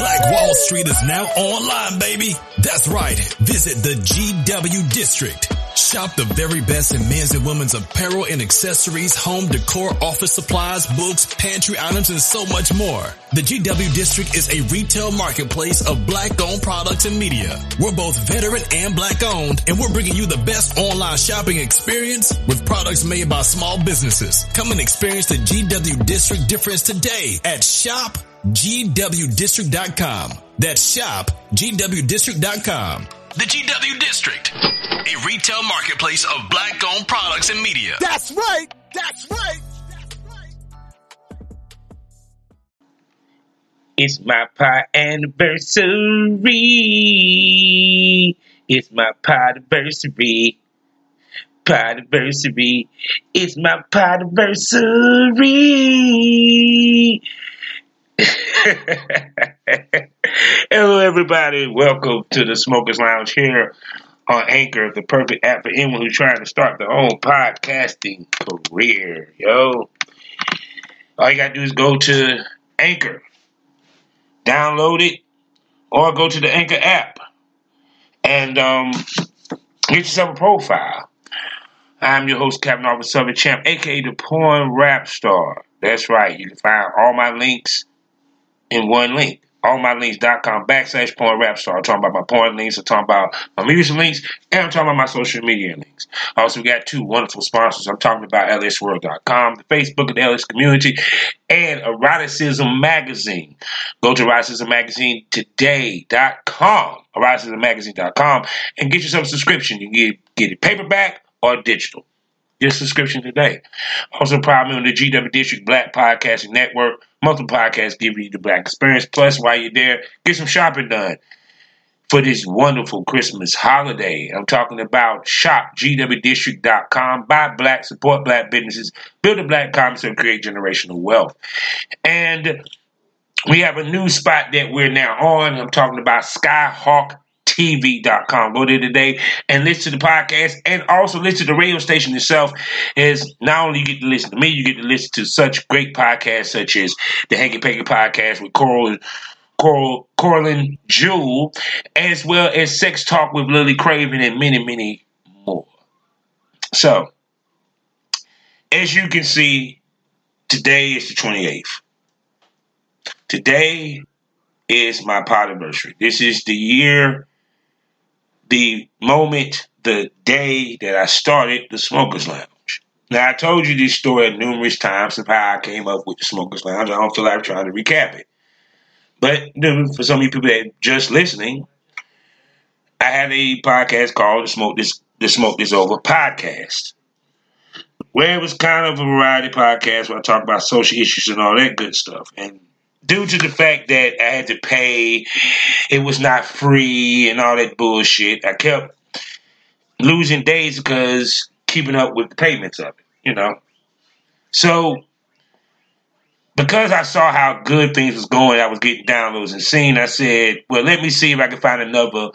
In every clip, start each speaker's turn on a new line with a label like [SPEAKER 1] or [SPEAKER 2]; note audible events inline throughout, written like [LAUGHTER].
[SPEAKER 1] Black Wall Street is now online, baby. That's right. Visit the GW District. Shop the very best in men's and women's apparel and accessories, home decor, office supplies, books, pantry items, and so much more. The GW District is a retail marketplace of black owned products and media. We're both veteran and black owned, and we're bringing you the best online shopping experience with products made by small businesses. Come and experience the GW District difference today at shop GWDistrict.com. That's shop GWDistrict.com. The GW District, a retail marketplace of black owned products and media.
[SPEAKER 2] That's right. That's right. That's right.
[SPEAKER 3] It's my pie anniversary. It's my pie anniversary. Pie anniversary. It's my pie anniversary. [LAUGHS] Hello, everybody. Welcome to the Smokers Lounge here on Anchor, the perfect app for anyone who's trying to start their own podcasting career. Yo, all you gotta do is go to Anchor, download it, or go to the Anchor app and um, get yourself a profile. I'm your host, Captain Arthur Southern Champ, aka the Porn Rap Star. That's right. You can find all my links in one link. AllMyLinks.com backslash porn rap star. I'm talking about my porn links. I'm talking about my music links. And I'm talking about my social media links. Also, we got two wonderful sponsors. I'm talking about LSWorld.com, the Facebook and the LS community, and Eroticism Magazine. Go to eroticismmagazinetoday.com, eroticismmagazine.com, and get yourself a subscription. You get, get it paperback or digital. Get a subscription today. Also, proud member of the GW District Black Podcasting Network. Multiple podcasts give you the black experience. Plus, while you're there, get some shopping done for this wonderful Christmas holiday. I'm talking about shopgwdistrict.com. Buy black, support black businesses, build a black commerce, and create generational wealth. And we have a new spot that we're now on. I'm talking about Skyhawk TV.com. Go there today and listen to the podcast and also listen to the radio station itself. Is not only you get to listen to me, you get to listen to such great podcasts such as the Hanky Panky Podcast with Coral and Coral Corlin Jewel, as well as Sex Talk with Lily Craven and many, many more. So, as you can see, today is the 28th. Today is my pod anniversary. This is the year the moment, the day that I started the Smokers Lounge. Now, I told you this story numerous times of how I came up with the Smokers Lounge. I don't feel like trying to recap it. But for some of you people that just listening, I had a podcast called the Smoke This the Smoke This Over podcast. Where it was kind of a variety podcast where I talk about social issues and all that good stuff. And due to the fact that I had to pay, it was not free and all that bullshit. I kept losing days because keeping up with the payments of it, you know. So because I saw how good things was going, I was getting downloads and seeing. I said, "Well, let me see if I can find another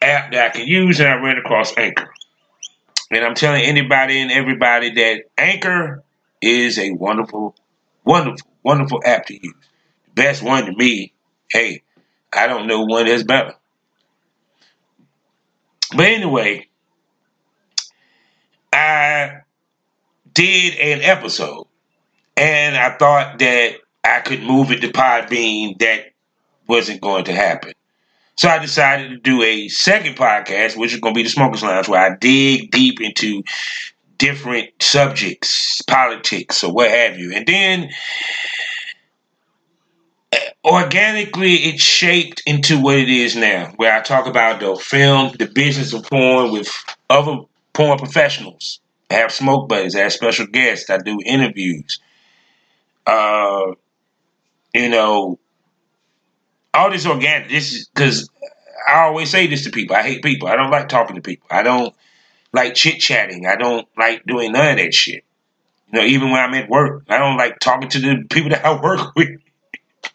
[SPEAKER 3] app that I can use." And I ran across Anchor. And I'm telling anybody and everybody that Anchor is a wonderful, wonderful, wonderful app to use best one to me, hey, I don't know one that's better. But anyway, I did an episode and I thought that I could move it to Podbean, that wasn't going to happen. So I decided to do a second podcast, which is going to be the Smokers Lounge, where I dig deep into different subjects, politics, or what have you. And then organically it shaped into what it is now, where I talk about the film, the business of porn with other porn professionals. I have smoke buddies, I have special guests, I do interviews. Uh, you know, all this organic. This is because I always say this to people. I hate people. I don't like talking to people. I don't like chit chatting. I don't like doing none of that shit. You know, even when I'm at work, I don't like talking to the people that I [LAUGHS] work with.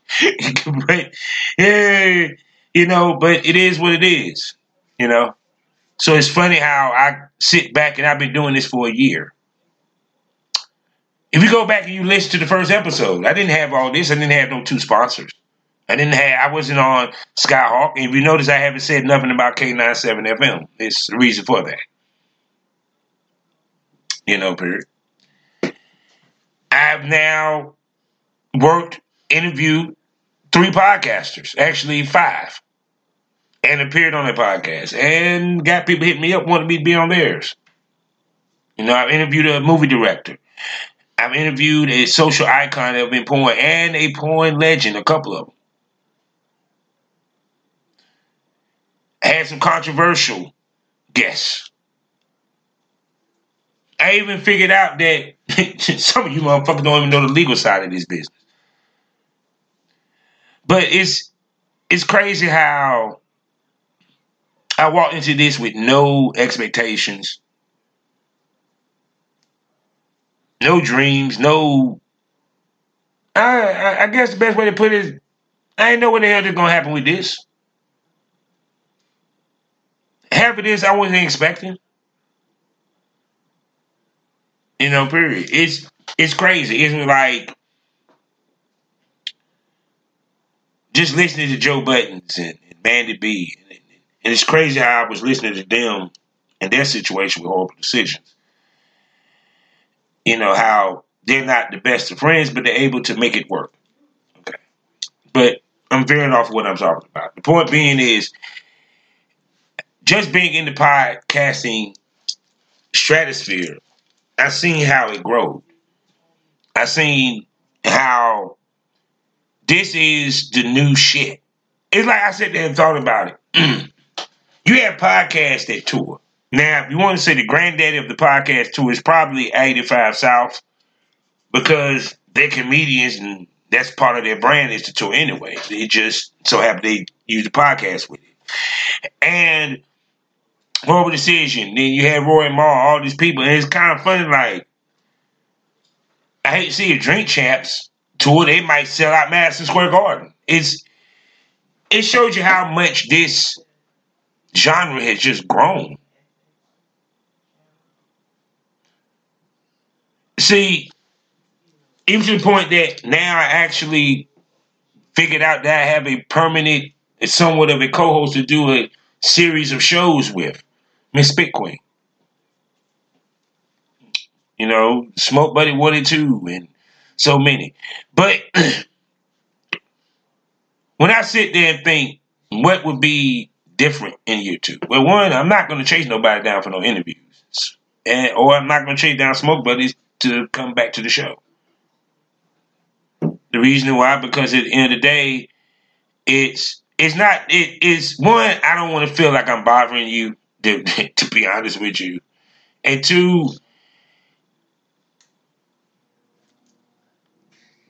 [SPEAKER 3] [LAUGHS] but yeah, you know, but it is what it is. You know. So it's funny how I sit back and I've been doing this for a year. If you go back and you listen to the first episode, I didn't have all this. I didn't have no two sponsors. I didn't have. I wasn't on Skyhawk. If you notice, I haven't said nothing about K97 FM. It's the reason for that. You know, period. I've now worked, interviewed three podcasters, actually five, and appeared on their podcast, and got people hit me up wanting me to be on theirs. You know, I've interviewed a movie director. I've interviewed a social icon have been porn and a porn legend, a couple of them. I had some controversial guests. I even figured out that [LAUGHS] some of you motherfuckers don't even know the legal side of this business. But it's it's crazy how I walked into this with no expectations, no dreams, no. I, I guess the best way to put it is, I didn't know what the hell is gonna happen with this. Half of this I wasn't expecting. You know, period. It's it's crazy. It's like just listening to Joe Buttons and, and B. And, and it's crazy how I was listening to them and their situation with horrible decisions. You know, how they're not the best of friends, but they're able to make it work. Okay. But I'm veering off what I'm talking about. The point being is just being in the podcasting stratosphere, I've seen how it grew. I've seen how this is the new shit. It's like I sit there and thought about it. [CLEARS THROAT] you have podcasts that tour. Now, if you want to say the granddaddy of the podcast tour is probably 85 South because they're comedians and that's part of their brand is to tour anyway. It just so happen they use the podcast with it. And Horrible Decision. Then you have Roy Mal, all these people, and it's kind of funny. Like, I hate to see a drink champs tour. They might sell out Madison Square Garden. It's it shows you how much this genre has just grown. See, even to the point that now I actually figured out that I have a permanent, somewhat of a co-host to do a series of shows with. Miss Bitcoin. You know, Smoke Buddy and two, and so many. But [CLEARS THROAT] when I sit there and think, what would be different in year two? Well, one, I'm not going to chase nobody down for no interviews, and or I'm not going to chase down Smoke Buddies to come back to the show. The reason why, because at the end of the day, it's it's not it is one. I don't want to feel like I'm bothering you to, [LAUGHS] to be honest with you. And two,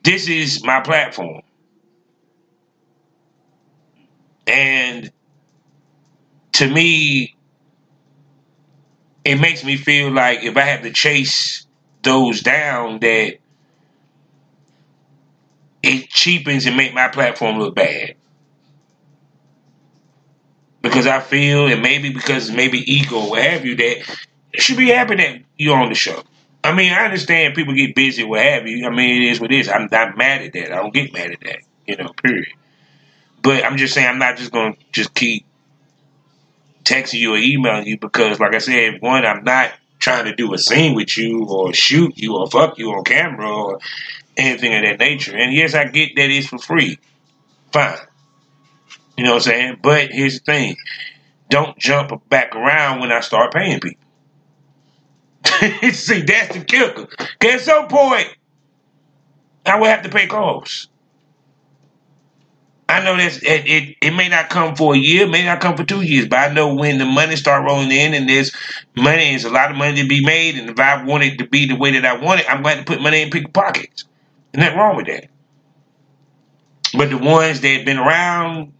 [SPEAKER 3] this is my platform. And to me, it makes me feel like if I have to chase those down, that it cheapens and make my platform look bad because I feel, and maybe because maybe ego or what have you, that you should be happy that you're on the show. I mean, I understand people get busy, what have you. I mean, it is what it is. I'm not mad at that. I don't get mad at that, you know, period. But I'm just saying, I'm not just going to just keep texting you or emailing you because, like I said, one, I'm not trying to do a scene with you or shoot you or fuck you on camera or anything of that nature. And yes, I get that it's for free. Fine. You know what I'm saying? But here's the thing. Don't jump back around when I start paying people. [LAUGHS] See, that's the kicker. At some point, I will have to pay costs. I know that it, it, it may not come for a year, may not come for two years, but I know when the money start rolling in and there's money, there's a lot of money to be made, and if I want it to be the way that I want it, I'm going to put money in people's pockets. There's nothing wrong with that. But the ones that have been around,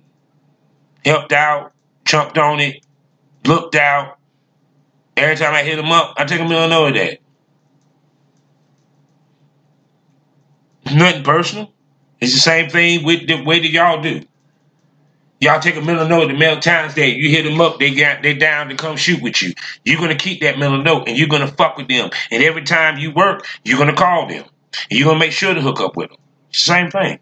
[SPEAKER 3] helped out, chunked on it, looked out, every time I hit them up, I take a million of that. Nothing personal. It's the same thing with the way that y'all do. Y'all take a mental note the Mel Times Day. You hit them up, they got they down to come shoot with you. You're gonna keep that mental note and you're gonna fuck with them. And every time you work, you're gonna call them. And you're gonna make sure to hook up with them. Same thing.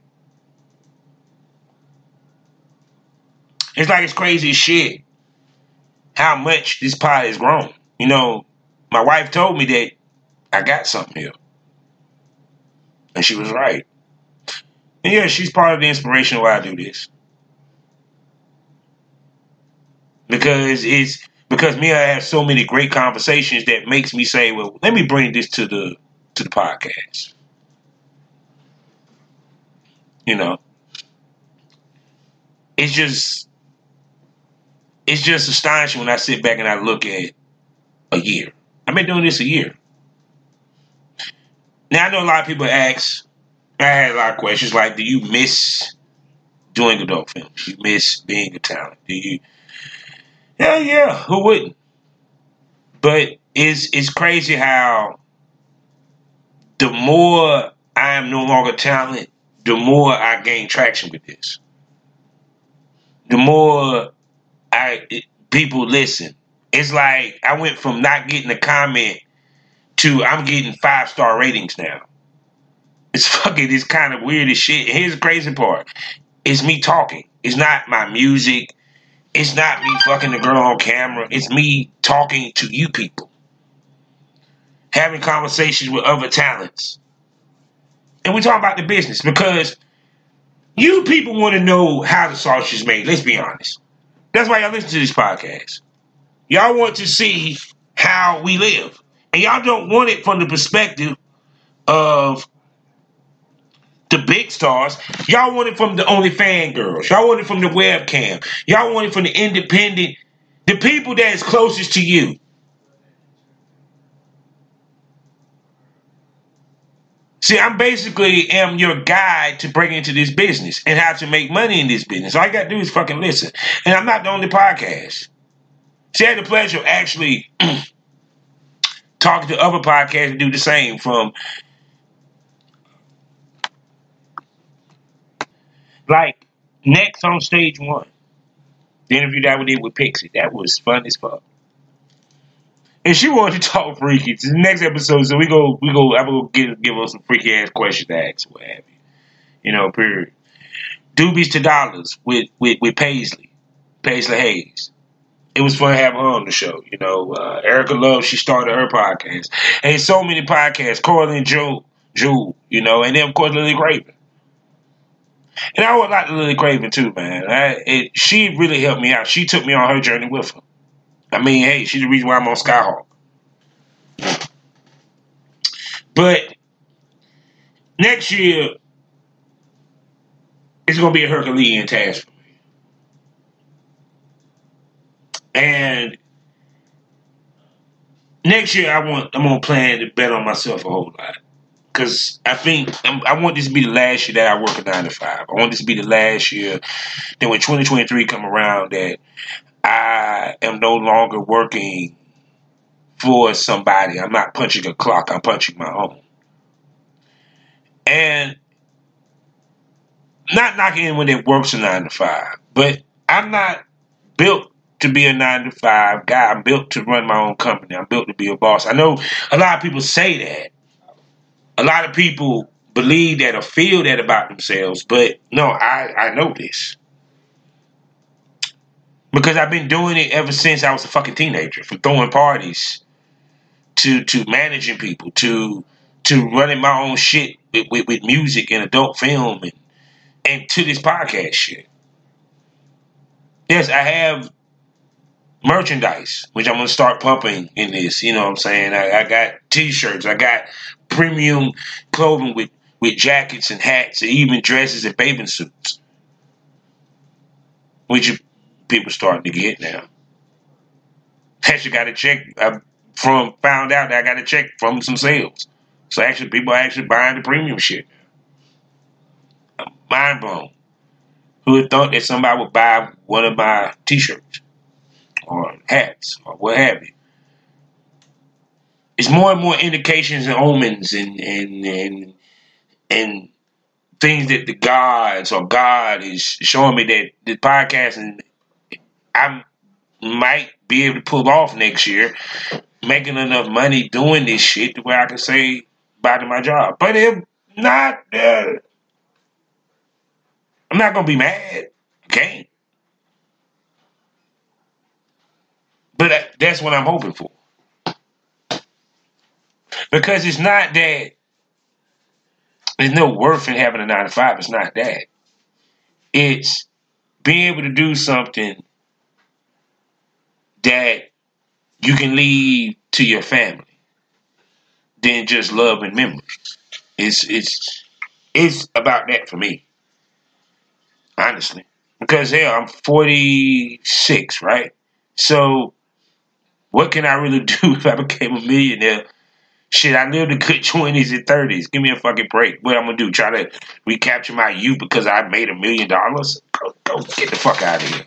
[SPEAKER 3] It's like it's crazy shit how much this pie has grown. You know, my wife told me that I got something here. And she was right. And yeah, she's part of the inspiration why I do this. Because it's because me I have so many great conversations that makes me say, well, let me bring this to the to the podcast. You know. It's just it's just astonishing when I sit back and I look at a year. I've been doing this a year. Now I know a lot of people ask, I had a lot of questions like, do you miss doing adult films? Do you miss being a talent? Do you? Yeah, yeah. Who wouldn't? But it's it's crazy how the more I am no longer talent, the more I gain traction with this. The more I it, people listen. It's like I went from not getting a comment to I'm getting five star ratings now. It's [LAUGHS] fucking it's kind of weird as shit. Here's the crazy part. It's me talking. It's not my music. It's not me fucking the girl on camera. It's me talking to you people. Having conversations with other talents. And we talk about the business because you people want to know how the sausage is made. Let's be honest. That's why y'all listen to this podcast. Y'all want to see how we live. And y'all don't want it from the perspective of the big stars. Y'all want it from the only fan girls. Y'all want it from the webcam. Y'all want it from the independent, the people that is closest to you. See, I'm basically am your guide to break into this business and how to make money in this business. All I gotta do is fucking listen. And I'm not the only podcast. See, I had the pleasure of actually [CLEARS THROAT] talking to other podcasts and do the same from Like next on stage one, the interview that we did with Pixie, that was fun as fuck. And she wanted to talk freaky. To the next episode, so we go, we go. I'm gonna give give us some freaky ass questions to ask, what have you. You know, period. Doobies to dollars with with with Paisley, Paisley Hayes. It was fun to have her on the show. You know, uh, Erica Love, she started her podcast, and so many podcasts. Coralie and Jewel, Jewel, you know, and then of course Lily Craven. And I would like Lily Craven too, man. I, it, she really helped me out. She took me on her journey with her. I mean, hey, she's the reason why I'm on Skyhawk. But next year, it's going to be a Herculean task for me. And next year, I want I'm to plan to bet on myself a whole lot because I think um, I want this to be the last year that I work a nine to five. I want this to be the last year that when 2023 come around that I am no longer working for somebody. I'm not punching a clock. I'm punching my own. And not knocking anyone that works a nine to five, but I'm not built to be a nine to five guy. I'm built to run my own company. I'm built to be a boss. I know a lot of people say that, a lot of people believe that or feel that about themselves, but no, I, I know this. Because I've been doing it ever since I was a fucking teenager, from throwing parties to to managing people, to to running my own shit with, with, with music and adult film and and to this podcast shit. Yes, I have merchandise, which I'm gonna start pumping in this. You know what I'm saying? I, I got t-shirts, I got premium clothing with with jackets and hats and even dresses and bathing suits. Which people starting to get now. Actually got a check I from found out that I got a check from some sales. So actually people are actually buying the premium shit. Mind blown. Who would thought that somebody would buy one of my t-shirts or hats or what have you? It's more and more indications and omens and and and and things that the gods or God is showing me that the podcasting I might be able to pull off next year, making enough money doing this shit to where I can say bye to my job. But if not, uh, I'm not gonna be mad. Okay, but that's what I'm hoping for because it's not that there's no worth in having a nine to five. It's not that. It's being able to do something that you can leave to your family than just love and memories. It's it's it's about that for me. Honestly. Because hell, I'm 46, right? So what can I really [LAUGHS] do if I became a millionaire Shit, I lived a good [LAUGHS] twenties and thirties. Give me a fucking break. What I'm gonna do? Try to recapture my youth because I made a million dollars? Go, go get the fuck out of here.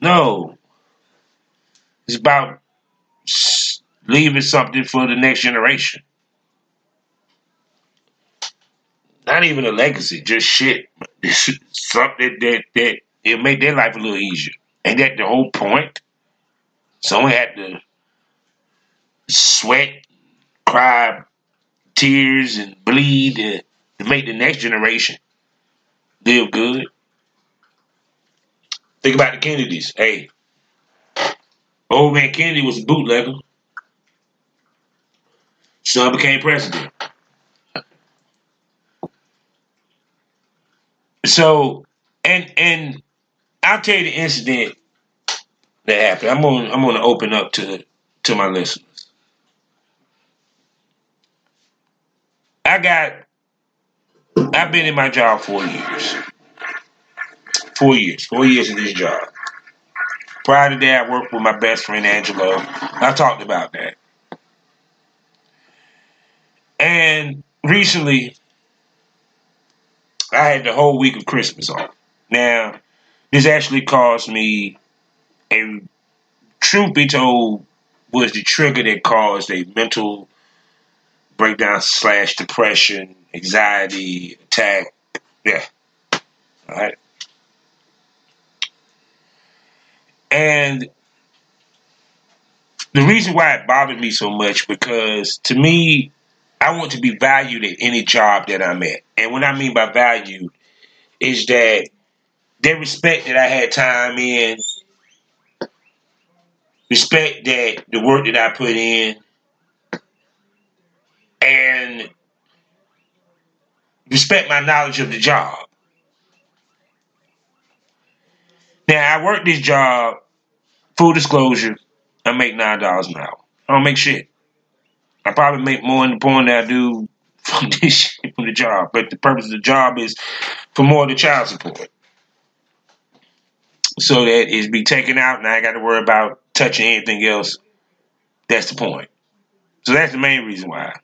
[SPEAKER 3] No, it's about leaving something for the next generation. Not even a legacy, just shit. [LAUGHS] something that that it make their life a little easier. Ain't that the whole point? Someone had to sweat, cry, tears, and bleed to, to make the next generation live good. Think about the Kennedys. Hey, old man Kennedy was a bootlegger. Son became president. So, and and I'll tell you the incident that happened. I'm going I'm to open up to to my listeners. I got I've been in my job four years. Four years. Four years in this job. Prior to that, I worked with my best friend Angelo. I talked about that. And recently, I had the whole week of Christmas off. Now, this actually caused me and truth be told, was the trigger that caused a mental breakdown slash depression, anxiety, attack. Yeah. All right. And the reason why it bothered me so much because to me, I want to be valued at any job that I'm at. And what I mean by valued is that they respect that I had time in respect that the work that I put in and respect my knowledge of the job. Now I work this job, full disclosure, I make nine dollars an hour. I don't make shit. I probably make more in the porn than I do [LAUGHS] from this shit from the job. But the purpose of the job is for more of the child support. So that is be taken out and I got to worry about touching anything else. That's the point. So that's the main reason why.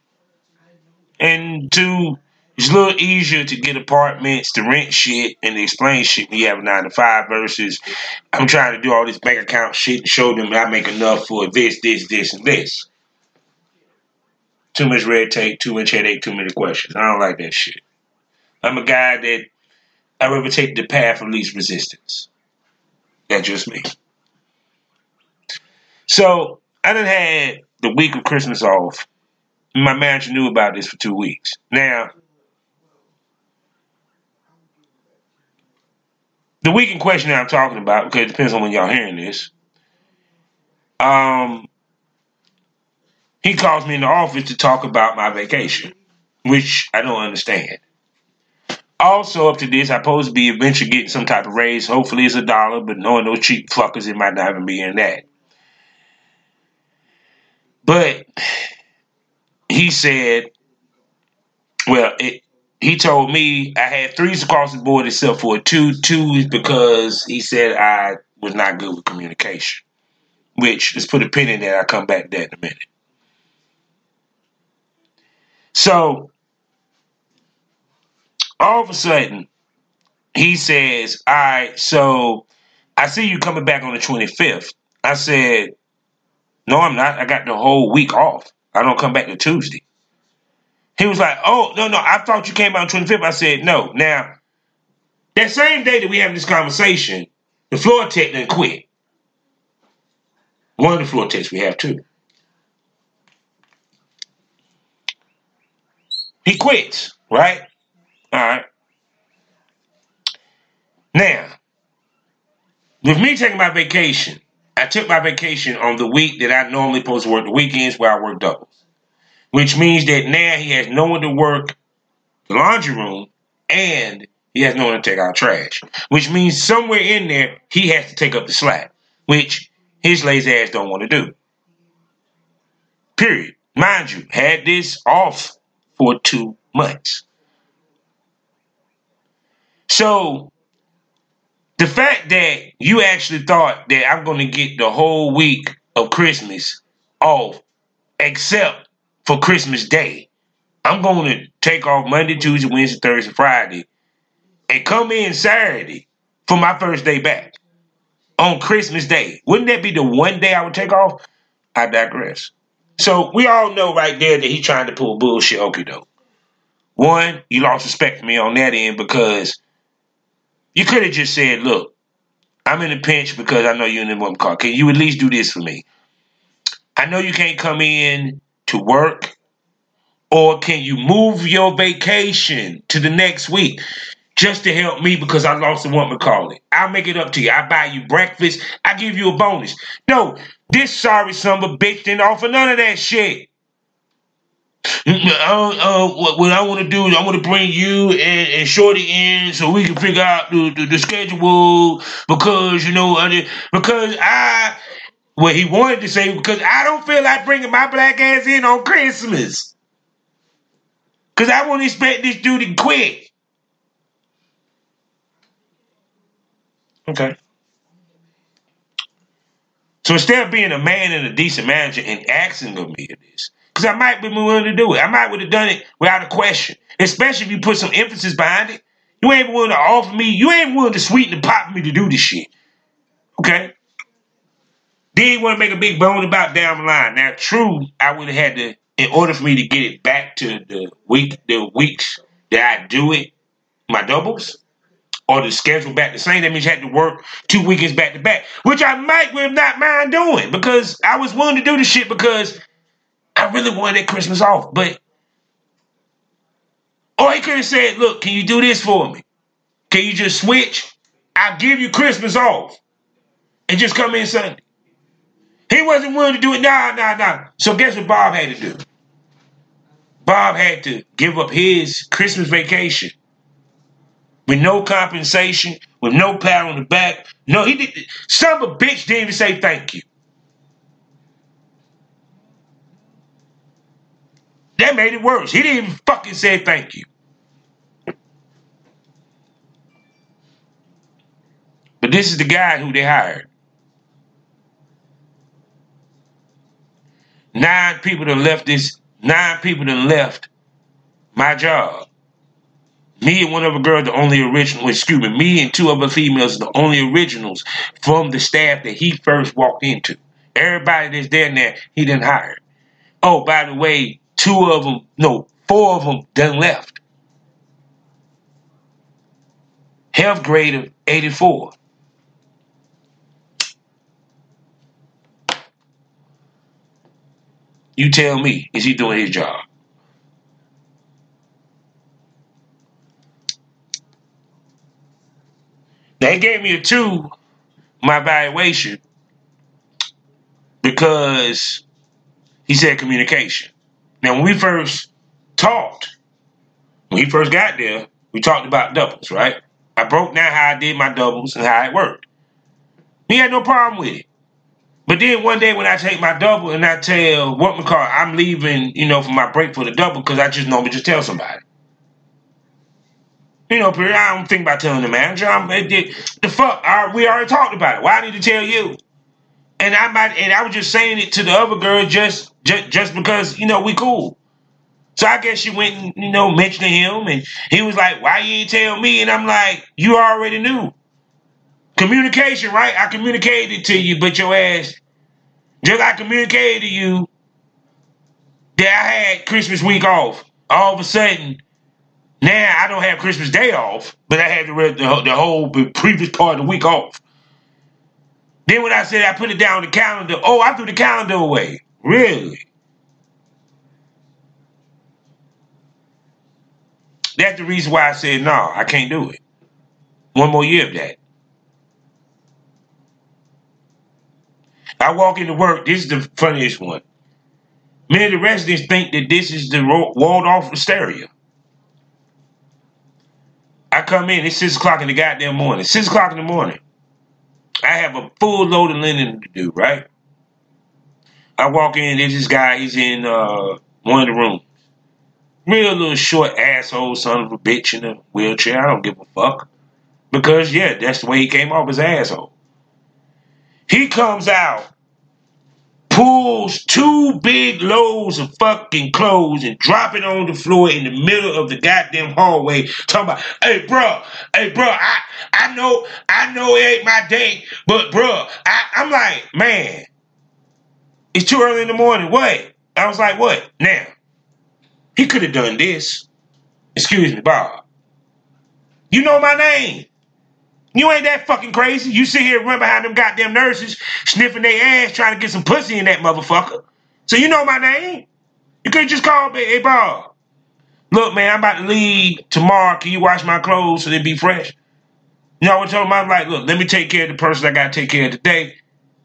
[SPEAKER 3] And two, it's a little easier to get apartments, to rent shit, and to explain shit when you have a nine to five versus I'm trying to do all this bank account shit and show them I make enough for this, this, this, and this. Too much red tape, too much headache, too many questions. I don't like that shit. I'm a guy that I rather take the path of least resistance. That's just me. So I done had the week of Christmas off. My manager knew about this for two weeks. Now, the week in question I'm talking about, because it depends on when y'all hearing this. Um, he calls me in the office to talk about my vacation, which I don't understand. Also, up to this, I supposed to be eventually getting some type of raise. Hopefully, it's a dollar, but knowing those cheap fuckers, it might not even be in that. But he said, well, it, he told me I had threes across the board except for two. Two is because he said I was not good with communication. Which, let's put a pin in that. I'll come back to that in a minute. So, all of a sudden, he says, All right, so I see you coming back on the 25th. I said, No, I'm not. I got the whole week off. I don't come back to Tuesday. He was like, Oh, no, no, I thought you came out on 25th. I said, No. Now, that same day that we having this conversation, the floor tech didn't quit. One of the floor techs we have too. He quits, right? All right. Now, with me taking my vacation, I took my vacation on the week that I normally supposed to work the weekends where I work doubles. Which means that now he has no one to work the laundry room and he has no one to take out trash. Which means somewhere in there he has to take up the slack, which his lazy ass don't want to do. Period. Mind you, had this off for two months. So the fact that you actually thought that I'm going to get the whole week of Christmas off, except for Christmas Day, I'm going to take off Monday, Tuesday, Wednesday, Thursday, Friday, and come in Saturday for my first day back on Christmas Day. Wouldn't that be the one day I would take off? I digress. So we all know right there that he's trying to pull bullshit okie doke. One, you lost respect for me on that end because you could have just said, look, I'm in a pinch because I know you're in the one car. Can you at least do this for me? I know you can't come in to work, or can you move your vacation to the next week just to help me because I lost the one McCauley? I'll make it up to you. I buy you breakfast. I give you a bonus. No, this sorry son of a bitch didn't offer none of that shit. Uh, what, what, I want to do is I want to bring you and, and Shorty in so we can figure out the, the, the schedule because you know because I what he wanted to say because I don't feel like bringing my black ass in on Christmas because I won't expect this dude to quit. Okay. So instead of being a man and a decent manager and asking of me this, because I might be willing to do it. I might would have done it without a question. Especially if you put some emphasis behind it. You ain't willing to offer me, you ain't willing to sweeten the pot for me to do this shit. Okay? Then you want to make a big bone about down the line. Now, true, I would have had to, in order for me to get it back to the week, the weeks that I do it, my doubles, or the schedule back the same. That means you had to work two weekends back to back, which I might would not mind doing because I was willing to do the shit because I really wanted Christmas off. But or he could have said, look, can you do this for me? Can you just switch? I'll give you Christmas off. And just come in Sunday. He wasn't willing to do it. Nah, nah, nah. So guess what Bob had to do? Bob had to give up his Christmas vacation with no compensation, with no pat on the back. No, he did. Some of a bitch didn't even say thank you. That made it worse. He didn't even fucking say thank you. But this is the guy who they hired. Nine people that left this, nine people that left my job. Me and one other girl, the only original, excuse me, me and two other females, the only originals from the staff that he first walked into. Everybody that's there now, he didn't hire. Oh, by the way, two of them, no, four of them done left. Health grade of 84. You tell me, is he doing his job? They gave me a two, my evaluation, because he said communication. Now, when we first talked, when he first got there, we talked about doubles, right? I broke down how I did my doubles and how it worked. He had no problem with it. But then one day when I take my double and I tell what McCall I'm leaving, you know, for my break for the double because I just normally just tell somebody. You know, I don't think about telling the manager. I'm the, the fuck. we already talked about it. Why I need to tell you? And I might, and I was just saying it to the other girl just, just, just because you know we cool. So I guess she went and you know mentioned him, and he was like, "Why you ain't tell me?" And I'm like, "You already knew." Communication, right? I communicated to you, but your ass, just I communicated to you that I had Christmas week off. All of a sudden, now I don't have Christmas Day off, but I had the, the, the whole previous part of the week off. Then when I said I put it down on the calendar, oh, I threw the calendar away. Really? That's the reason why I said no, I can't do it. One more year of that. I walk into work. This is the funniest one. Many of the residents think that this is the Waldorf Astoria. I come in, it's six o'clock in the goddamn morning. Six o'clock in the morning. I have a full load of linen to do, right? I walk in, there's this guy, he's in uh, one of the rooms. Real little short asshole son of a bitch in a wheelchair. I don't give a fuck. Because, yeah, that's the way he came off as asshole. He comes out pulls two big loads of fucking clothes and drop it on the floor in the middle of the goddamn hallway. Talking about, hey, bro, hey, bro, I, I know, I know it ain't my day, but bro, I, I'm like, man, it's too early in the morning. What? I was like, what? Now, he could have done this. Excuse me, Bob. You know my name. You ain't that fucking crazy. You sit here run behind them goddamn nurses, sniffing their ass, trying to get some pussy in that motherfucker. So you know my name. You could just call me, hey, Bob. Look, man, I'm about to leave tomorrow. Can you wash my clothes so they be fresh? You know, I told him, I'm like, look, let me take care of the person I got to take care of today,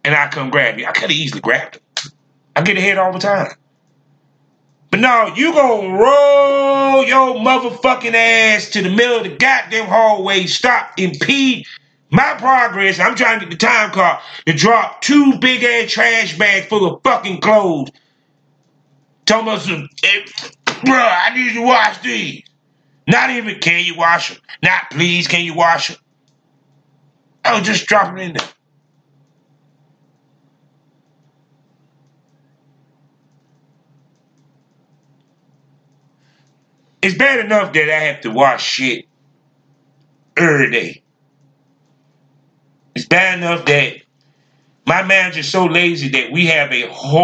[SPEAKER 3] and I come grab you. I could have easily grabbed him. I get ahead all the time. But no, you gonna roll your motherfucking ass to the middle of the goddamn hallway, stop, impede my progress. I'm trying to get the time card to drop two big ass trash bags full of fucking clothes. Tell us, hey, bro, I need you to wash these. Not even, can you wash them? Not, please, can you wash them? I'll just drop them in there. It's bad enough that I have to wash shit every day. It's bad enough that my manager's so lazy that we have a whole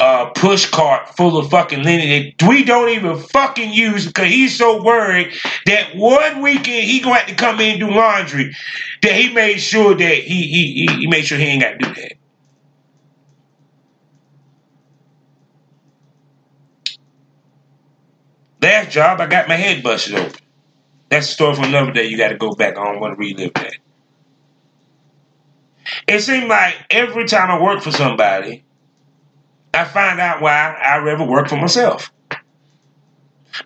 [SPEAKER 3] uh, push cart full of fucking linen that we don't even fucking use because he's so worried that one weekend he gonna have to come in and do laundry that he made sure that he he he made sure he ain't got to do that. Last job, I got my head busted open. That's a story for another day. You got to go back. I don't want to relive that. It seemed like every time I work for somebody, I find out why I rather work for myself.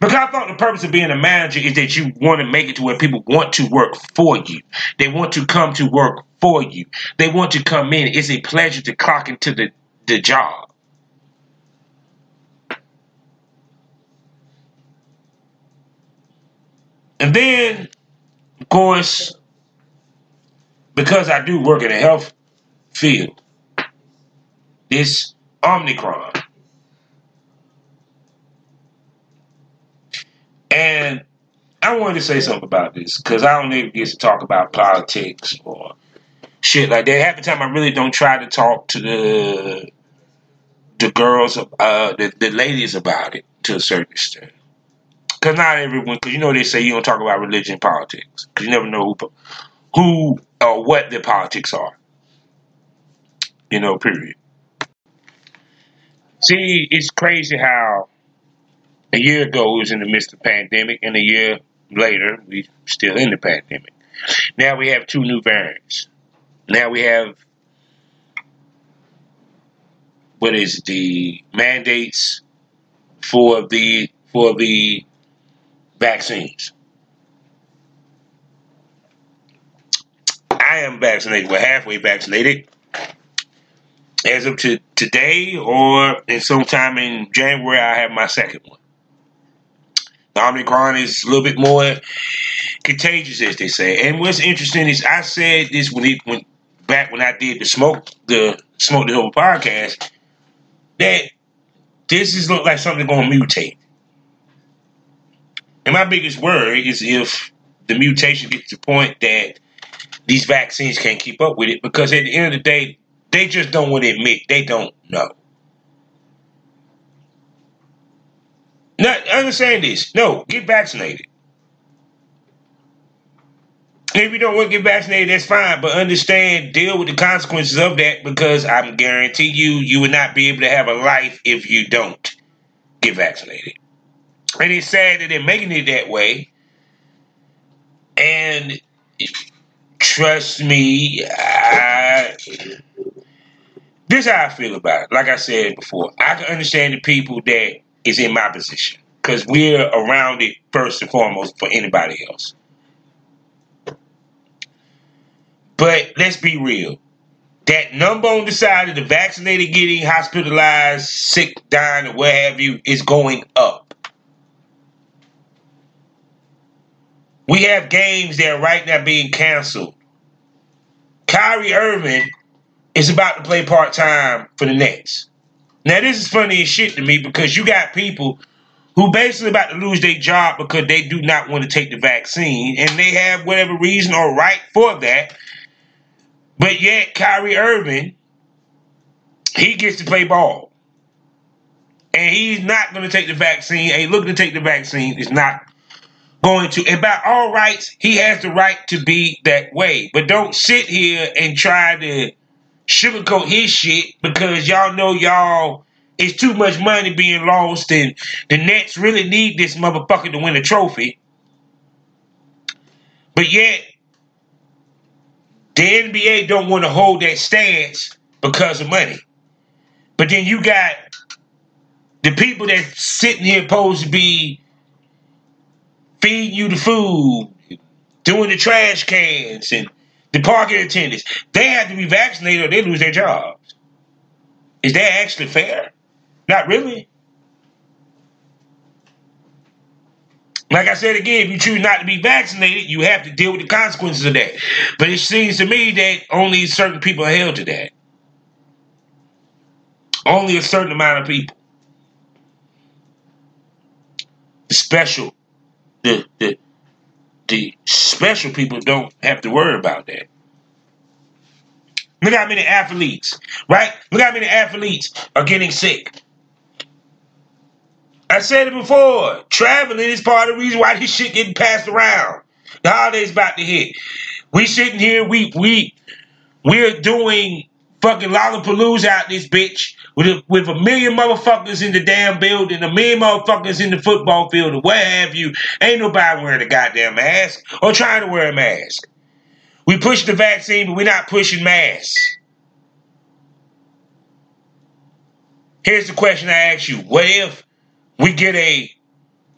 [SPEAKER 3] Because I thought the purpose of being a manager is that you want to make it to where people want to work for you. They want to come to work for you. They want to come in. It's a pleasure to clock into the, the job. And then, of course, because I do work in the health field, this Omicron. And I wanted to say something about this because I don't ever get to talk about politics or shit like that. Half the time, I really don't try to talk to the the girls, uh, the, the ladies about it to a certain extent. Because not everyone, because you know they say you don't talk about religion politics. Because you never know who, who or what their politics are. You know, period. See, it's crazy how a year ago we was in the midst of pandemic, and a year later, we still in the pandemic. Now we have two new variants. Now we have what is the mandates for the for the vaccines. I am vaccinated. We're halfway vaccinated. As of to today or in sometime in January, I have my second one. The Omicron is a little bit more contagious, as they say. And what's interesting is I said this when it when back when I did the smoke the smoke the whole podcast that this is look like something going to mutate. And my biggest worry is if the mutation gets to the point that these vaccines can't keep up with it because at the end of the day, they just don't want to admit they don't know. Now, understand this. No, get vaccinated. If you don't want to get vaccinated, that's fine. But understand, deal with the consequences of that because I'm guarantee you, you will not be able to have a life if you don't get vaccinated. And it's sad that they're making it that way. And trust me, I, this is how I feel about it. Like I said before, I can understand the people that is in my position because we're around it first and foremost for anybody else. But let's be real. That number on the side of the vaccinated getting hospitalized, sick, dying, or what have you is going up. We have games that are right now being canceled. Kyrie Irving is about to play part time for the Nets. Now, this is funny as shit to me because you got people who basically about to lose their job because they do not want to take the vaccine, and they have whatever reason or right for that. But yet, Kyrie Irving, he gets to play ball. And he's not going to take the vaccine. Ain't looking to take the vaccine. It's not going to. And by all rights, he has the right to be that way. But don't sit here and try to sugarcoat his shit because y'all know y'all it's too much money being lost and the Nets really need this motherfucker to win a trophy. But yet the NBA don't want to hold that stance because of money. But then you got the people that sitting here supposed to be feeding you the food, doing the trash cans, and the parking attendants. They have to be vaccinated or they lose their jobs. Is that actually fair? Not really. Like I said again, if you choose not to be vaccinated, you have to deal with the consequences of that. But it seems to me that only certain people are held to that. Only a certain amount of people. The special, the the the special people don't have to worry about that. Look how many athletes, right? Look how many athletes are getting sick. I said it before. Traveling is part of the reason why this shit getting passed around. The holidays about to hit. We sitting here, we we we're doing fucking Lollapalooza out this bitch with a, with a million motherfuckers in the damn building, a million motherfuckers in the football field, or what have you. Ain't nobody wearing a goddamn mask or trying to wear a mask. We push the vaccine, but we're not pushing masks. Here's the question I ask you: What if we get a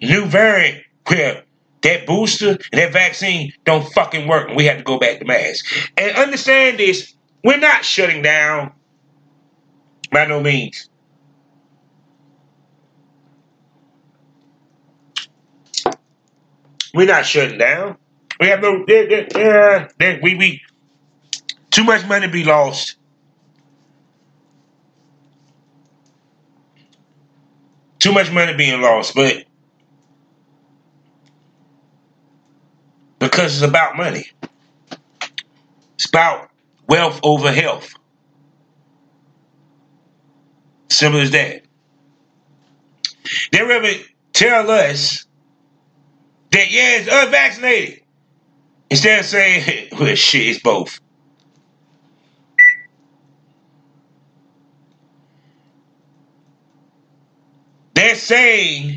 [SPEAKER 3] new variant where that booster and that vaccine don't fucking work and we have to go back to masks? And understand this, we're not shutting down by no means. We're not shutting down. We have no, uh, we, we, too much money be lost Too much money being lost, but because it's about money. It's about wealth over health. Simple as that. They rather tell us that yeah, it's unvaccinated. Instead of saying, [LAUGHS] well shit, it's both. They're saying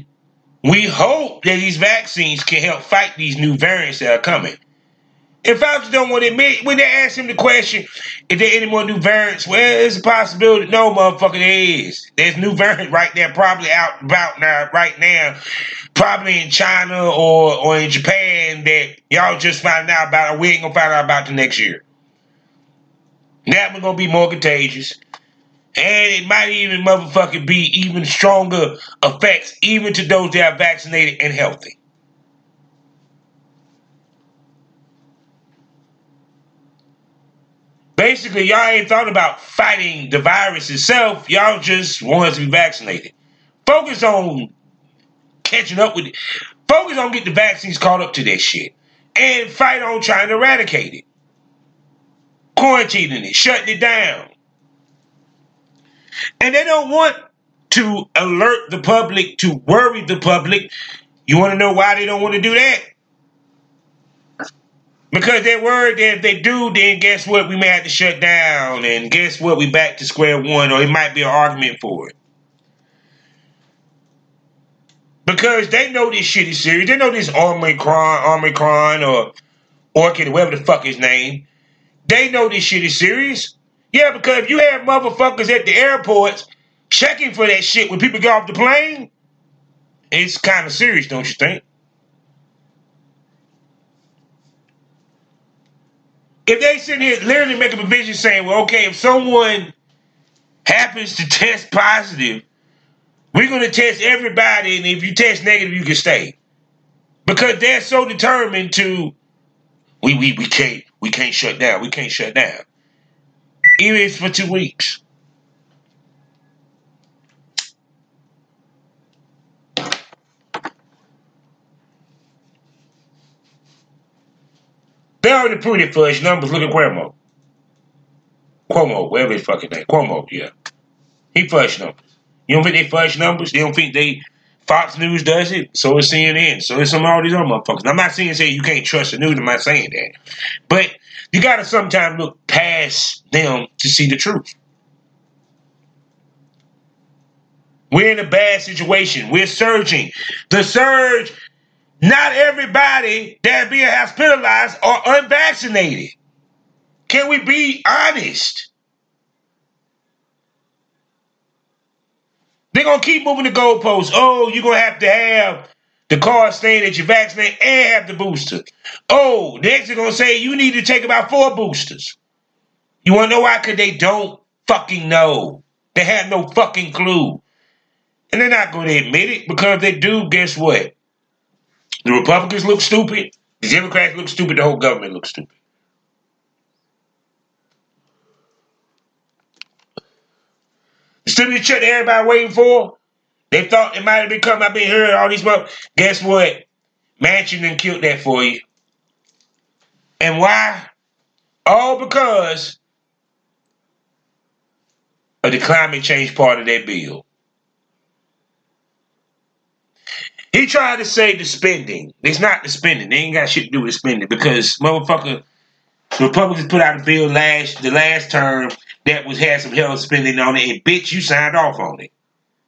[SPEAKER 3] We hope that these vaccines can help fight these new variants that are coming. If Fauci don't want to admit, when they ask him the question, is there any more new variants? Well, there's a possibility. No, motherfucker, there is. There's new variant right there, probably out about now, right now, probably in China or or in Japan that y'all just found out about, we ain't gonna find out about the next year. That one gonna be more contagious. And it might even motherfucking be even stronger effects, even to those that are vaccinated and healthy. Basically, y'all ain't thought about fighting the virus itself. Y'all just want us to be vaccinated. Focus on catching up with it. Focus on getting the vaccines caught up to that shit. And fight on trying to eradicate it. Quarantining it, shutting it down. And they don't want to alert the public, to worry the public. You want to know why they don't want to do that? Because they're worried that if they do, then guess what? We may have to shut down. And guess what? We back to square one, or it might be an argument for it. Because they know this shit is serious. They know this Omicron, Omicron, or Orchid, or whatever the fuck his name. They know this shit is serious. Yeah, because if you have motherfuckers at the airports checking for that shit when people get off the plane, it's kind of serious, don't you think? If they sit here literally make a provision saying, well, okay, if someone happens to test positive, we're going to test everybody, and if you test negative, you can stay. Because they're so determined to, we, we, we can't, we can't shut down, we can't shut down. Even if it's for two weeks. They already proved it his numbers. Look at Cuomo. Cuomo, whatever his fucking name. Cuomo, yeah. He fudged numbers. You don't think they fudge numbers? They don't think they Fox News does it? So is CNN. So is some all these other motherfuckers. I'm not saying say you can't trust the news. I'm not saying that. But you gotta sometimes look past them to see the truth. We're in a bad situation. We're surging. The surge not everybody that being hospitalized are unvaccinated. Can we be honest? They're gonna keep moving the goalposts. Oh, you're gonna have to have the card saying that you're vaccinated and have the booster. Oh, next they're gonna say you need to take about four boosters. You wanna know why? Cause they don't fucking know. They have no fucking clue. And they're not gonna admit it because they do, guess what? The Republicans look stupid. The Democrats look stupid. The whole government looks stupid. The stimulus check that everybody waiting for, they thought it might have been coming. I've been hearing all these months. Guess what? Manchin done killed that for you. And why? All because of the climate change part of that bill. He tried to say the spending. It's not the spending. They ain't got shit to do with spending because motherfucker, Republicans put out a bill last the last term that was had some health spending on it, and bitch, you signed off on it.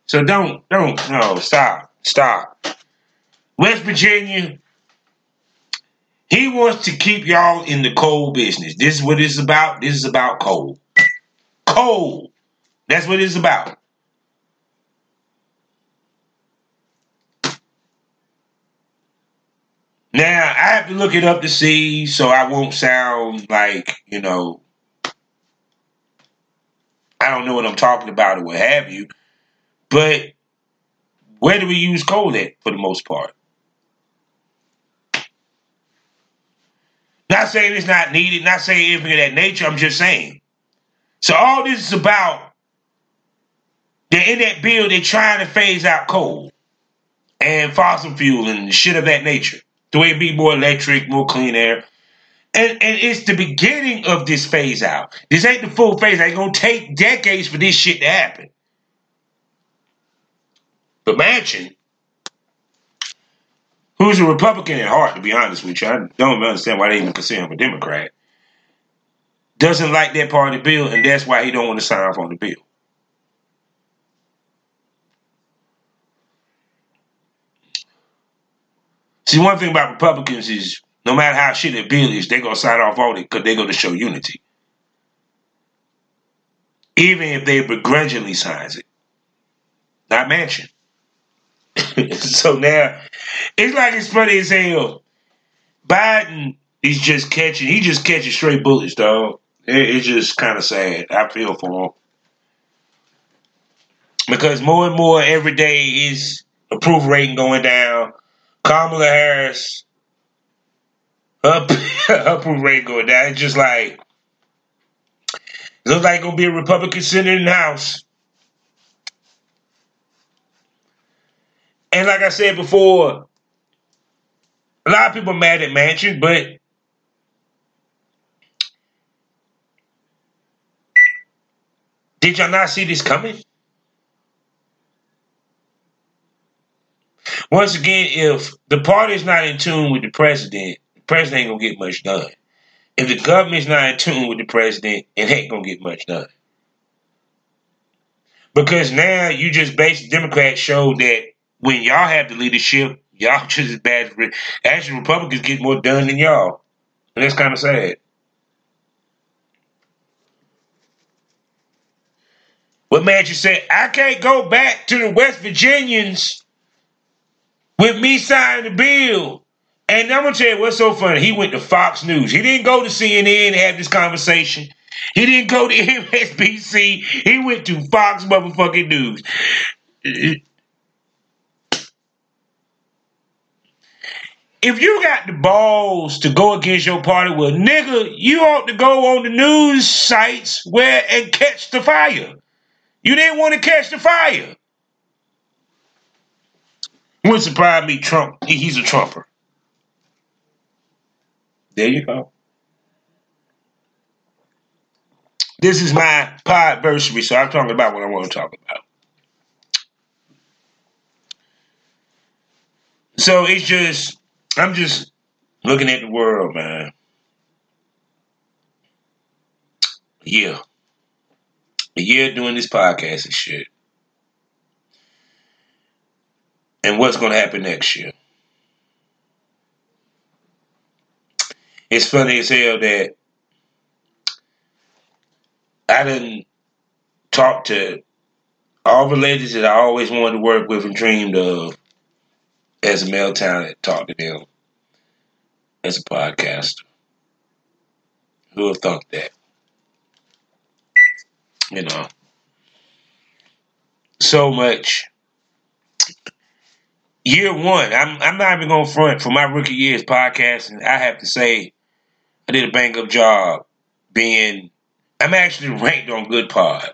[SPEAKER 3] So don't, don't, no, stop, stop. West Virginia, he wants to keep y'all in the coal business. This is what it's about. This is about coal. Coal. That's what it's about. Now I have to look it up to see, so I won't sound like you know I don't know what I'm talking about or what have you. But where do we use coal at for the most part? Not saying it's not needed, not saying anything of that nature. I'm just saying. So all this is about that in that bill they're trying to phase out coal and fossil fuel and shit of that nature. The way it be more electric, more clean air. And, and it's the beginning of this phase out. This ain't the full phase. It's gonna take decades for this shit to happen. But Manchin, who's a Republican at heart, to be honest with you, I don't understand why they even consider him a Democrat, doesn't like that part of the bill, and that's why he don't want to sign off on the bill. See, one thing about Republicans is no matter how shit their bill is, they're gonna sign off on it because they're gonna show unity. Even if they begrudgingly signs it. Not Manchin. [LAUGHS] so now it's like it's funny as hell. Biden is just catching he just catching straight bullets, dog. It, it's just kind of sad. I feel for him. Because more and more every day is approval rating going down. Kamala Harris, up [LAUGHS] approval rating going. It's just like looks like gonna be a Republican senator in the House. And like I said before, a lot of people are mad at Manchin, but did y'all not see this coming? Once again, if the party's not in tune with the president, the president ain't gonna get much done. If the government's not in tune with the president, it ain't gonna get much done. Because now you just basically Democrats show that when y'all have the leadership, y'all [LAUGHS] just as bad. As, actually, Republicans get more done than y'all, and that's kind of sad. Man, you said I can't go back to the West Virginians with me signing the bill. And I'm gonna tell you what's so funny. He went to Fox News. He didn't go to CNN and have this conversation. He didn't go to [LAUGHS] MSNBC. He went to Fox motherfucking News. If you got the balls to go against your party, well, nigga, you ought to go on the news sites where and catch the fire. You didn't want to catch the fire. Wouldn't surprise me. Trump, he's a Trumper. There you go. This is my podversary, so I'm talking about what I want to talk about. So it's just, I'm just looking at the world, man. Yeah. A year doing this podcast and shit. And what's going to happen next year? It's funny as hell that I didn't talk to all the ladies that I always wanted to work with and dreamed of as a male talent, talk to them as a podcaster. Who would have thought that? You know, so much. Year one, I'm I'm not even going front for my rookie years podcasting. I have to say, I did a bang up job being. I'm actually ranked on Good Goodpod.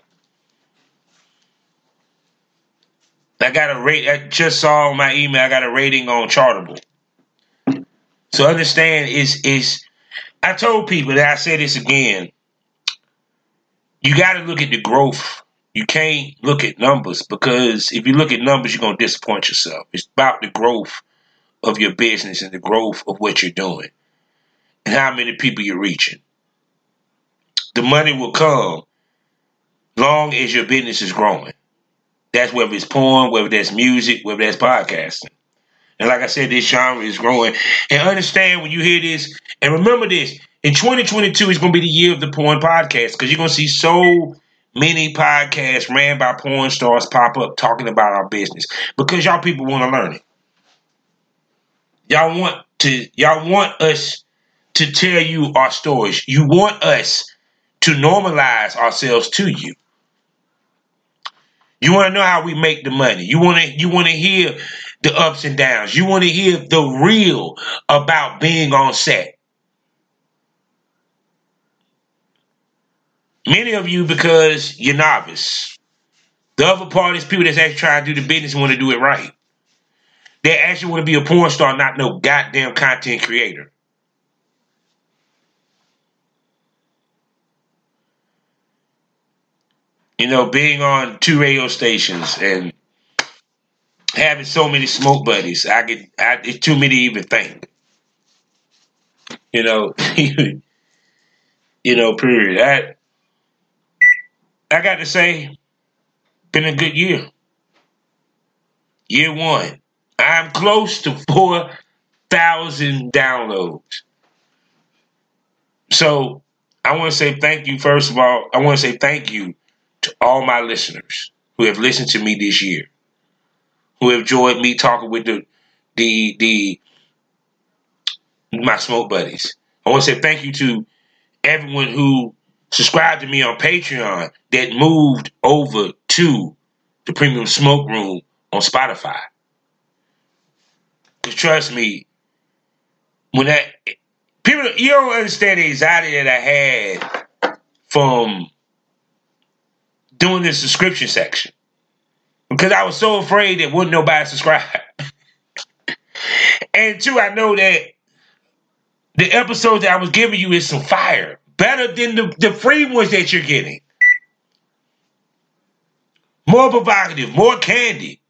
[SPEAKER 3] I got a rate. I just saw my email. I got a rating on Chartable. So understand is is. I told people that I said this again. You got to look at the growth. You can't look at numbers because if you look at numbers, you're gonna disappoint yourself. It's about the growth of your business and the growth of what you're doing and how many people you're reaching. The money will come long as your business is growing. That's whether it's porn, whether that's music, whether that's podcasting. And like I said, this genre is growing. And understand when you hear this, and remember this, in 2022 is going to be the year of the porn podcast because you're going to see so many podcasts ran by porn stars pop up talking about our business because y'all people want to learn it. Y'all want to y'all want us to tell you our stories. You want us to normalize ourselves to you. You want to know how we make the money. You want to you want to hear the ups and downs. You want to hear the real about being on set. Many of you because you're novice. The other part is people that's actually trying to do the business and want to do it right. They actually want to be a porn star, not no goddamn content creator. You know, being on two radio stations and having so many smoke buddies, I get I, it's too many to even think. You know, [LAUGHS] you know, period. I I got to say, been a good year. Year one. I'm close to four thousand downloads. So I want to say thank you. First of all, I want to say thank you to all my listeners who have listened to me this year, who have enjoyed me talking with the the the my smoke buddies. I want to say thank you to everyone who subscribed to me on Patreon that moved over to the Premium Smoke Room on Spotify. Cause trust me, when that people you don't understand the anxiety that I had from doing the subscription section. Because I was so afraid that wouldn't nobody subscribe. [LAUGHS] and two, I know that the episode that I was giving you is some fire. Better than the, the free ones that you're getting. More provocative, more candy.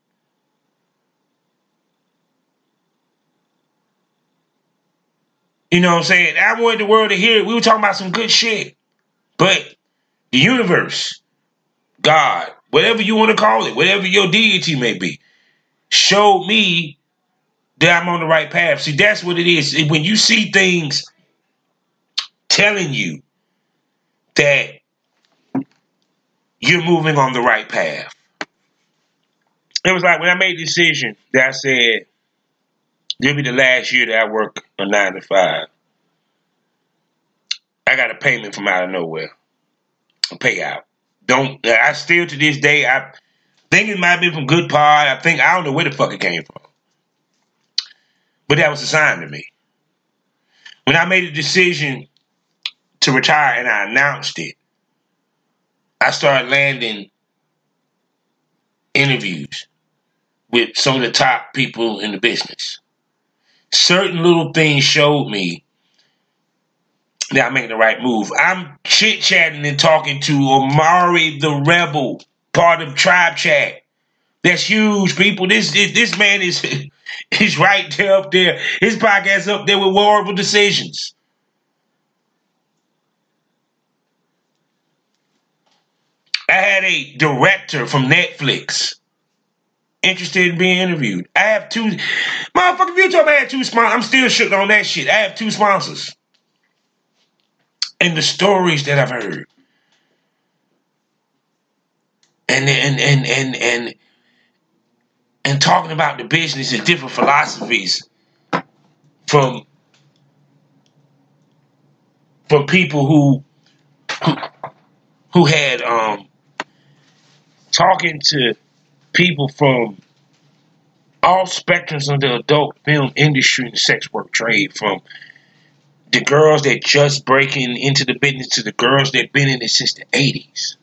[SPEAKER 3] You know what I'm saying? I wanted the world to hear it. We were talking about some good shit. But the universe, God, whatever you want to call it, whatever your deity may be, showed me that I'm on the right path. See, that's what it is. When you see things telling you that you're moving on the right path. It was like when I made the decision that I said, this will be the last year that I work a nine to five. I got a payment from out of nowhere, a payout. Don't I still to this day I think it might be from Good Pod. I think I don't know where the fuck it came from, but that was a sign to me. When I made a decision to retire and I announced it, I started landing interviews with some of the top people in the business. Certain little things showed me that I'm making the right move. I'm chit chatting and talking to Omari the Rebel, part of Tribe Chat. That's huge, people. This this man is [LAUGHS] is right there up there. His podcast up there with horrible decisions. I had a director from Netflix interested in being interviewed. I have two motherfucker. You told me I had two sponsors, I'm still shook on that shit. I have two sponsors. And the stories that I've heard. And and and and and and talking about the business and different philosophies from from people who who, who had um talking to people from all spectrums of the adult film industry and sex work trade, from the girls that just breaking into the business to the girls that been in it since the 80s.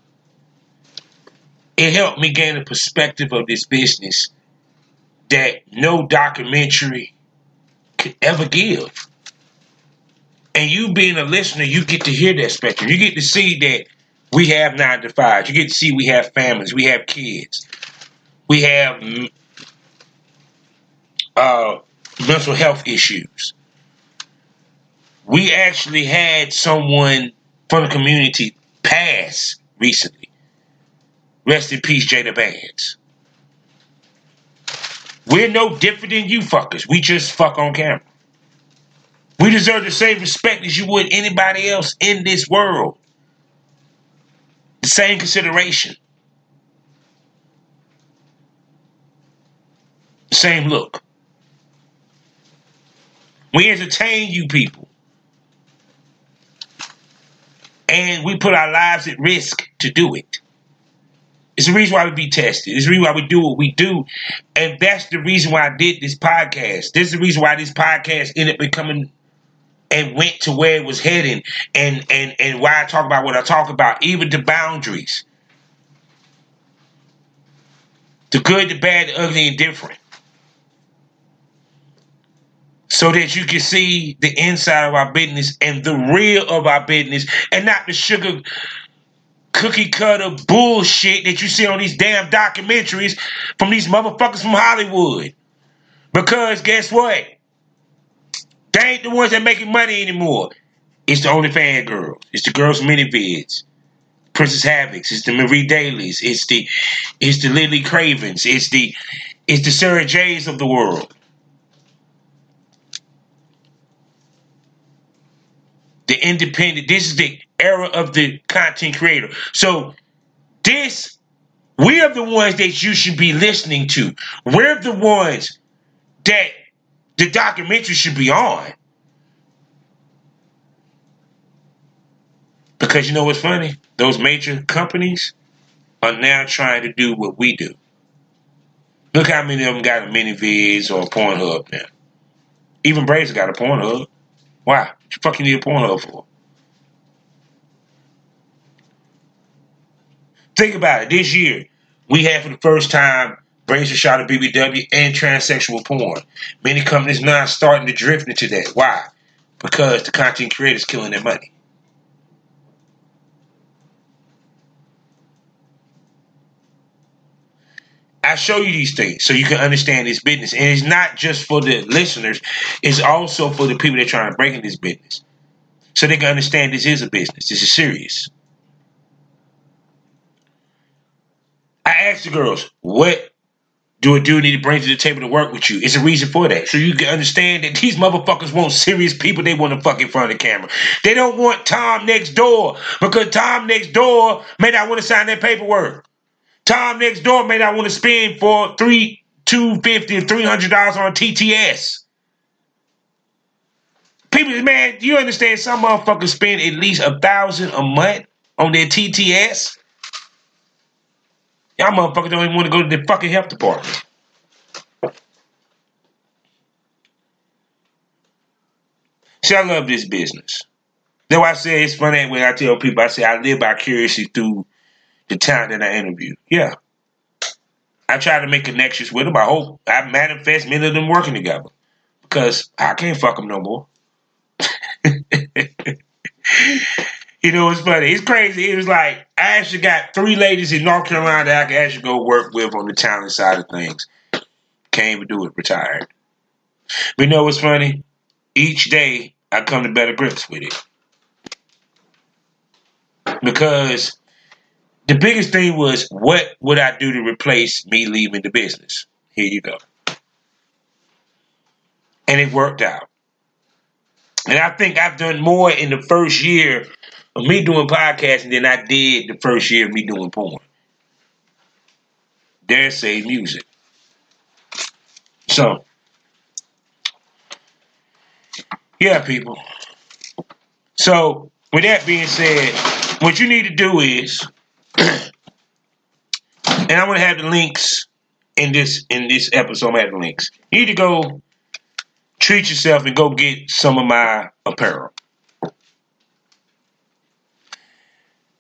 [SPEAKER 3] It helped me gain a perspective of this business that no documentary could ever give. And you being a listener, you get to hear that spectrum. You get to see that we have nine to five. You get to see we have families, we have kids, we have uh, mental health issues. We actually had someone from the community pass recently. Rest in peace, Jada Bands. We're no different than you fuckers. We just fuck on camera. We deserve the same respect as you would anybody else in this world. The same consideration. Same look. We entertain you people. And we put our lives at risk to do it. It's the reason why we be tested. It's the reason why we do what we do. And that's the reason why I did this podcast. This is the reason why this podcast ended up becoming and went to where it was heading and and and why I talk about what I talk about, even the boundaries. The good, the bad, the ugly, and different. So that you can see the inside of our business and the real of our business and not the sugar cookie cutter bullshit that you see on these damn documentaries from these motherfuckers from Hollywood. Because guess what? They ain't the ones that making money anymore. It's the OnlyFans girls. It's the girls from ManyVids. Princess Havocs. It's the Marie Dailies. It's the it's the Lily Cravens. It's the it's the Sara Jays of the world. The independent. This is the era of the content creator. So this we are the ones that you should be listening to. We're the ones that the documentary should be on. Because you know what's funny? Those major companies are now trying to do what we do. Look how many of them got a ManyVids or a Pornhub now. Even Brazzers got a Pornhub. Why? What you fucking need a Pornhub for? Think about it. This year, we had for the first time Brazzers a shot of BBW and transsexual porn. Many companies now starting to drift into that. Why? Because the content creators killing their money. I show you these things so you can understand this business. And it's not just for the listeners, it's also for the people that are trying to break in this business. So they can understand this is a business. This is serious. I asked the girls, what do a dude need to bring to the table to work with you? It's a reason for that. So you can understand that these motherfuckers want serious people. They want to fuck in front of the camera. They don't want Tom next door because Tom next door may not want to sign that paperwork. Tom next door may not want to spend for three, two fifty, or three hundred dollars on TTS. People, man, you understand? Some motherfuckers spend at least a thousand a month on their TTS. Y'all motherfuckers don't even want to go to the fucking health department. See, I love this business. That's why I say it's funny when I tell people I say I live vicariously through the time that I interview. Yeah. I try to make connections with them. I hope I manifest many of them working together because I can't fuck them no more. [LAUGHS] you know, it's funny. It's crazy. It was like I actually got three ladies in North Carolina that I can actually go work with on the talent side of things. Can't even do it. Retired. But you know what's funny? Each day I come to better grips with it because the biggest thing was what would I do to replace me leaving the business? Here you go. And it worked out. And I think I've done more in the first year of me doing podcasting than I did the first year of me doing porn. Dare say music. So, yeah, people. So, with that being said, what you need to do is [CLEARS THROAT] and I'm gonna have the links in this in this episode. I'm gonna have the links. You need to go treat yourself and go get some of my apparel.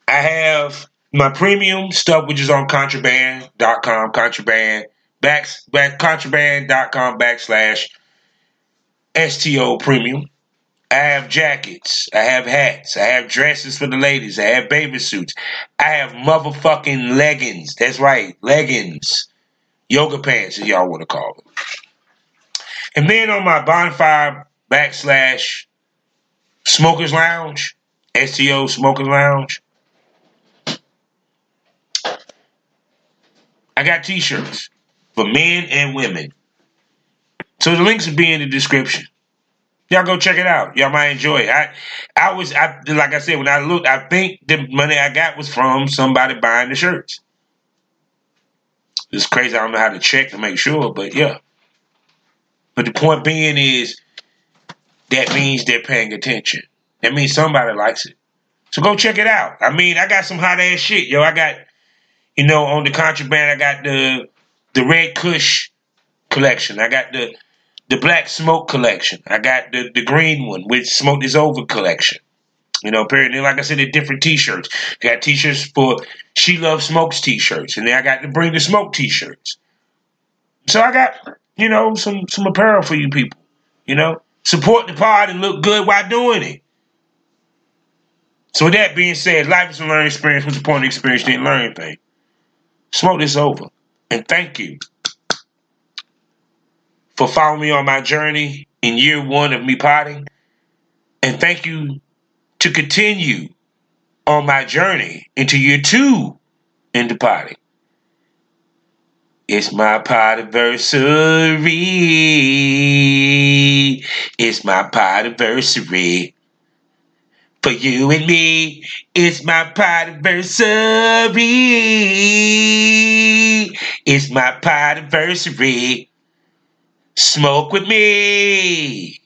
[SPEAKER 3] I have my premium stuff, which is on contraband.com, contraband, back, back, contraband.com backslash STO premium. I have jackets. I have hats. I have dresses for the ladies. I have baby suits. I have motherfucking leggings. That's right, leggings. Yoga pants, if y'all want to call them. And then on my bonfire backslash smokers lounge, STO smokers lounge, I got t-shirts for men and women. So the links will be in the description. Y'all go check it out. Y'all might enjoy it. I, I was, I like I said, when I looked, I think the money I got was from somebody buying the shirts. It's crazy. I don't know how to check to make sure, but yeah. But the point being is that means they're paying attention. That means somebody likes it. So go check it out. I mean, I got some hot ass shit, yo. I got, you know, on the contraband, I got the the Red Kush collection. I got the the Black Smoke collection. I got the, the green one, with Smoke is Over collection. You know, apparently, like I said, they're different T-shirts. Got T-shirts for She Loves Smokes T-shirts, and then I got the Bring the Smoke T-shirts. So I got, you know, some some apparel for you people. You know, support the pod and look good while doing it. So with that being said, life is a learning experience. What's the point of experience? Didn't learn anything. Smoke this over, and thank you for following me on my journey in year one of me potting. And thank you to continue on my journey into year two into potting. It's my anniversary. It's my pot anniversary. For you and me, it's my anniversary. It's my anniversary. Smoke with me.